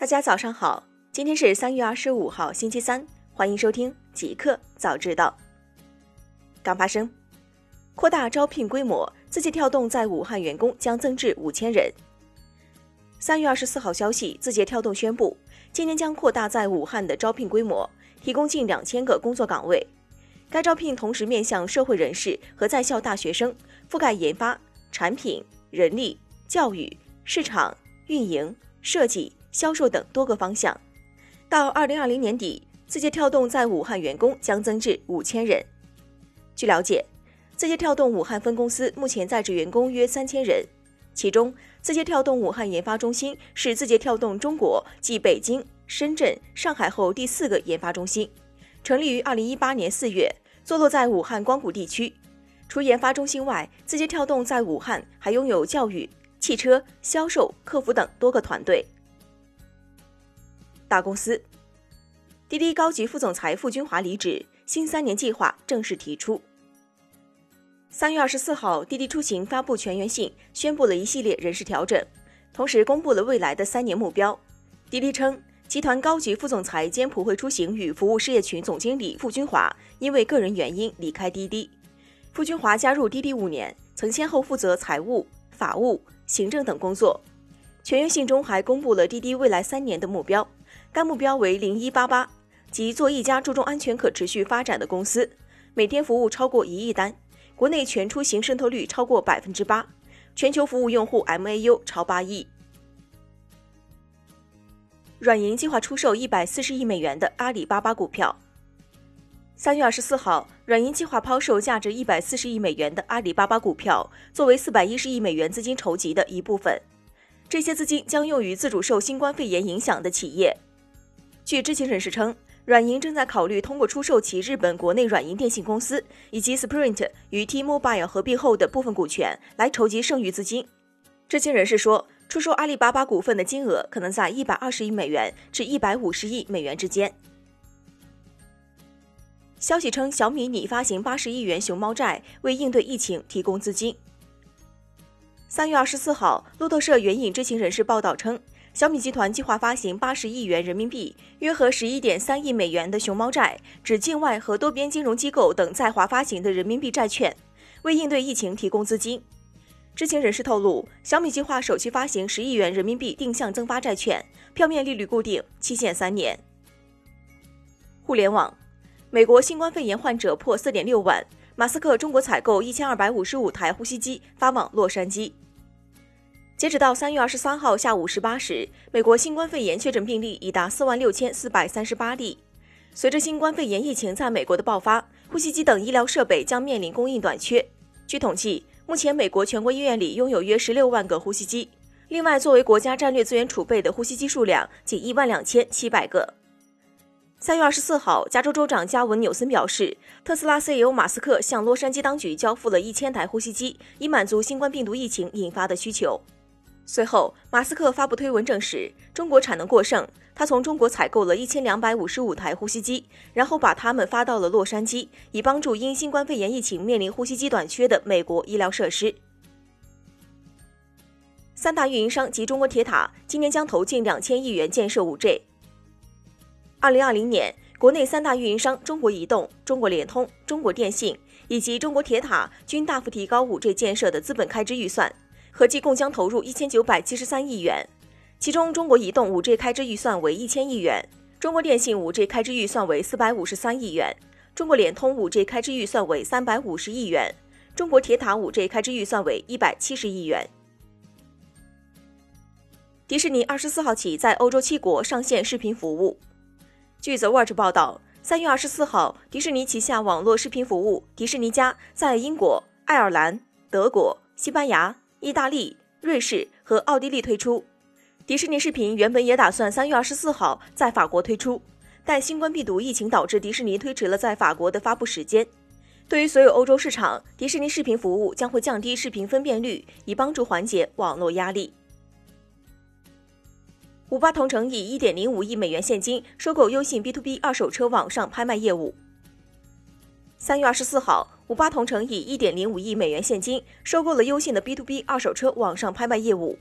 大家早上好，今天是三月二十五号，星期三，欢迎收听极客早知道。刚发生，扩大招聘规模，字节跳动在武汉员工将增至五千人。三月二十四号消息，字节跳动宣布，今年将扩大在武汉的招聘规模，提供近两千个工作岗位。该招聘同时面向社会人士和在校大学生，覆盖研发、产品、人力、教育、市场运营、设计。销售等多个方向，到二零二零年底，字节跳动在武汉员工将增至五千人。据了解，字节跳动武汉分公司目前在职员工约三千人，其中字节跳动武汉研发中心是字节跳动中国继北京、深圳、上海后第四个研发中心，成立于二零一八年四月，坐落在武汉光谷地区。除研发中心外，字节跳动在武汉还拥有教育、汽车、销售、客服等多个团队。大公司，滴滴高级副总裁傅军华离职，新三年计划正式提出。三月二十四号，滴滴出行发布全员信，宣布了一系列人事调整，同时公布了未来的三年目标。滴滴称，集团高级副总裁兼普惠出行与服务事业群总经理傅军华因为个人原因离开滴滴。傅军华加入滴滴五年，曾先后负责财务、法务、行政等工作。全员信中还公布了滴滴未来三年的目标。该目标为零一八八，即做一家注重安全可持续发展的公司，每天服务超过一亿单，国内全出行渗透率超过百分之八，全球服务用户 MAU 超八亿。软银计划出售一百四十亿美元的阿里巴巴股票。三月二十四号，软银计划抛售价值一百四十亿美元的阿里巴巴股票，作为四百一十亿美元资金筹集的一部分，这些资金将用于自主受新冠肺炎影响的企业。据知情人士称，软银正在考虑通过出售其日本国内软银电信公司以及 Sprint 与 T-Mobile 合并后的部分股权来筹集剩余资金。知情人士说，出售阿里巴巴股份的金额可能在一百二十亿美元至一百五十亿美元之间。消息称，小米拟发行八十亿元熊猫债，为应对疫情提供资金。三月二十四号，路透社援引知情人士报道称。小米集团计划发行八十亿元人民币，约合十一点三亿美元的熊猫债，指境外和多边金融机构等在华发行的人民币债券，为应对疫情提供资金。知情人士透露，小米计划首期发行十亿元人民币定向增发债券，票面利率固定，期限三年。互联网，美国新冠肺炎患者破四点六万，马斯克中国采购一千二百五十五台呼吸机发往洛杉矶。截止到三月二十三号下午十八时，美国新冠肺炎确诊病例已达四万六千四百三十八例。随着新冠肺炎疫情在美国的爆发，呼吸机等医疗设备将面临供应短缺。据统计，目前美国全国医院里拥有约十六万个呼吸机。另外，作为国家战略资源储备的呼吸机数量仅一万两千七百个。三月二十四号，加州州长加文纽森表示，特斯拉 CEO 马斯克向洛杉矶当局交付了一千台呼吸机，以满足新冠病毒疫情引发的需求。随后，马斯克发布推文证实中国产能过剩，他从中国采购了一千两百五十五台呼吸机，然后把它们发到了洛杉矶，以帮助因新冠肺炎疫情面临呼吸机短缺的美国医疗设施。三大运营商及中国铁塔今年将投近两千亿元建设五 G。二零二零年，国内三大运营商中国移动、中国联通、中国电信以及中国铁塔均大幅提高五 G 建设的资本开支预算。合计共将投入一千九百七十三亿元，其中中国移动五 G 开支预算为一千亿元，中国电信五 G 开支预算为四百五十三亿元，中国联通五 G 开支预算为三百五十亿元，中国铁塔五 G 开支预算为一百七十亿元。迪士尼二十四号起在欧洲七国上线视频服务。据 The Verge 报道，三月二十四号，迪士尼旗下网络视频服务迪士尼加在英国、爱尔兰、德国、西班牙。意大利、瑞士和奥地利推出，迪士尼视频原本也打算三月二十四号在法国推出，但新冠病毒疫情导致迪士尼推迟了在法国的发布时间。对于所有欧洲市场，迪士尼视频服务将会降低视频分辨率，以帮助缓解网络压力。五八同城以一点零五亿美元现金收购优信 B to B 二手车网上拍卖业务。三月二十四号。五八同城以一点零五亿美元现金收购了优信的 B to B 二手车网上拍卖业务。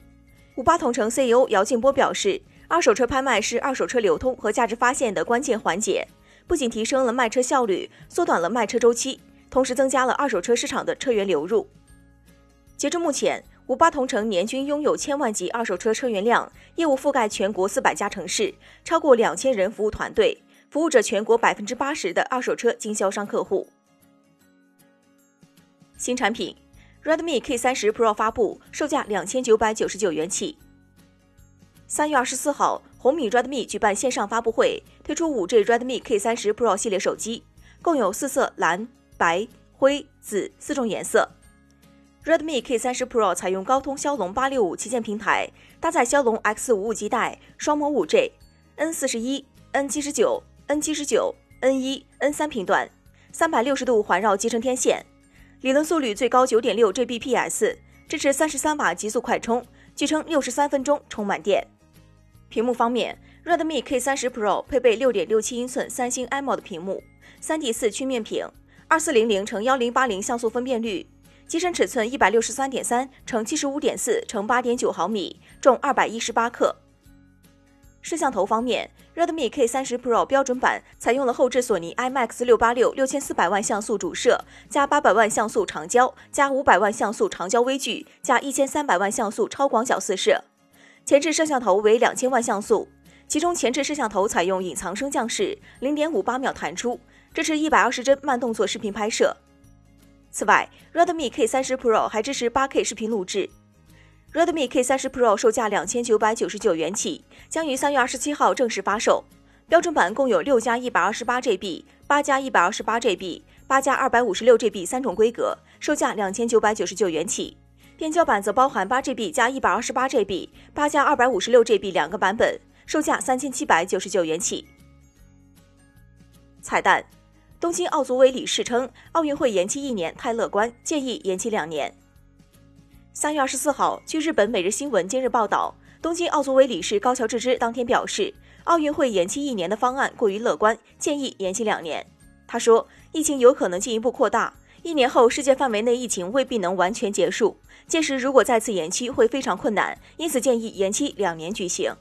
五八同城 CEO 姚劲波表示，二手车拍卖是二手车流通和价值发现的关键环节，不仅提升了卖车效率，缩短了卖车周期，同时增加了二手车市场的车源流入。截至目前，五八同城年均拥有千万级二手车车源量，业务覆盖全国四百家城市，超过两千人服务团队，服务着全国百分之八十的二手车经销商客户。新产品，Redmi K 三十 Pro 发布，售价两千九百九十九元起。三月二十四号，红米 Redmi 举办线上发布会，推出五 G Redmi K 三十 Pro 系列手机，共有四色蓝、白、灰、紫四种颜色。Redmi K 三十 Pro 采用高通骁龙八六五旗舰平台，搭载骁龙 X 五五基带，双模五 G、N 四十一、N 七十九、N 七十九、N 一、N 三频段，三百六十度环绕集成天线。理论速率最高九点六 Gbps，支持三十三瓦极速快充，据称六十三分钟充满电。屏幕方面，Redmi K 三十 Pro 配备六点六七英寸三星 AMOLED 屏幕，三 D 四曲面屏，二四零零乘幺零八零像素分辨率，机身尺寸一百六十三点三乘七十五点四乘八点九毫米，重二百一十八克。摄像头方面，Redmi K 三十 Pro 标准版采用了后置索尼 IMX 六八六六千四百万像素主摄加八百万像素长焦加五百万像素长焦微距加一千三百万像素超广角四摄。前置摄像头为两千万像素，其中前置摄像头采用隐藏升降式，零点五八秒弹出，支持一百二十帧慢动作视频拍摄。此外，Redmi K 三十 Pro 还支持八 K 视频录制。Redmi K 三十 Pro 售价两千九百九十九元起，将于三月二十七号正式发售。标准版共有六加一百二十八 GB、八加一百二十八 GB、八加二百五十六 GB 三种规格，售价两千九百九十九元起。变焦版则包含八 GB 加一百二十八 GB、八加二百五十六 GB 两个版本，售价三千七百九十九元起。彩蛋：东京奥组委理事称，奥运会延期一年太乐观，建议延期两年。三月二十四号，据日本《每日新闻》今日报道，东京奥组委理事高桥智之当天表示，奥运会延期一年的方案过于乐观，建议延期两年。他说，疫情有可能进一步扩大，一年后世界范围内疫情未必能完全结束，届时如果再次延期会非常困难，因此建议延期两年举行。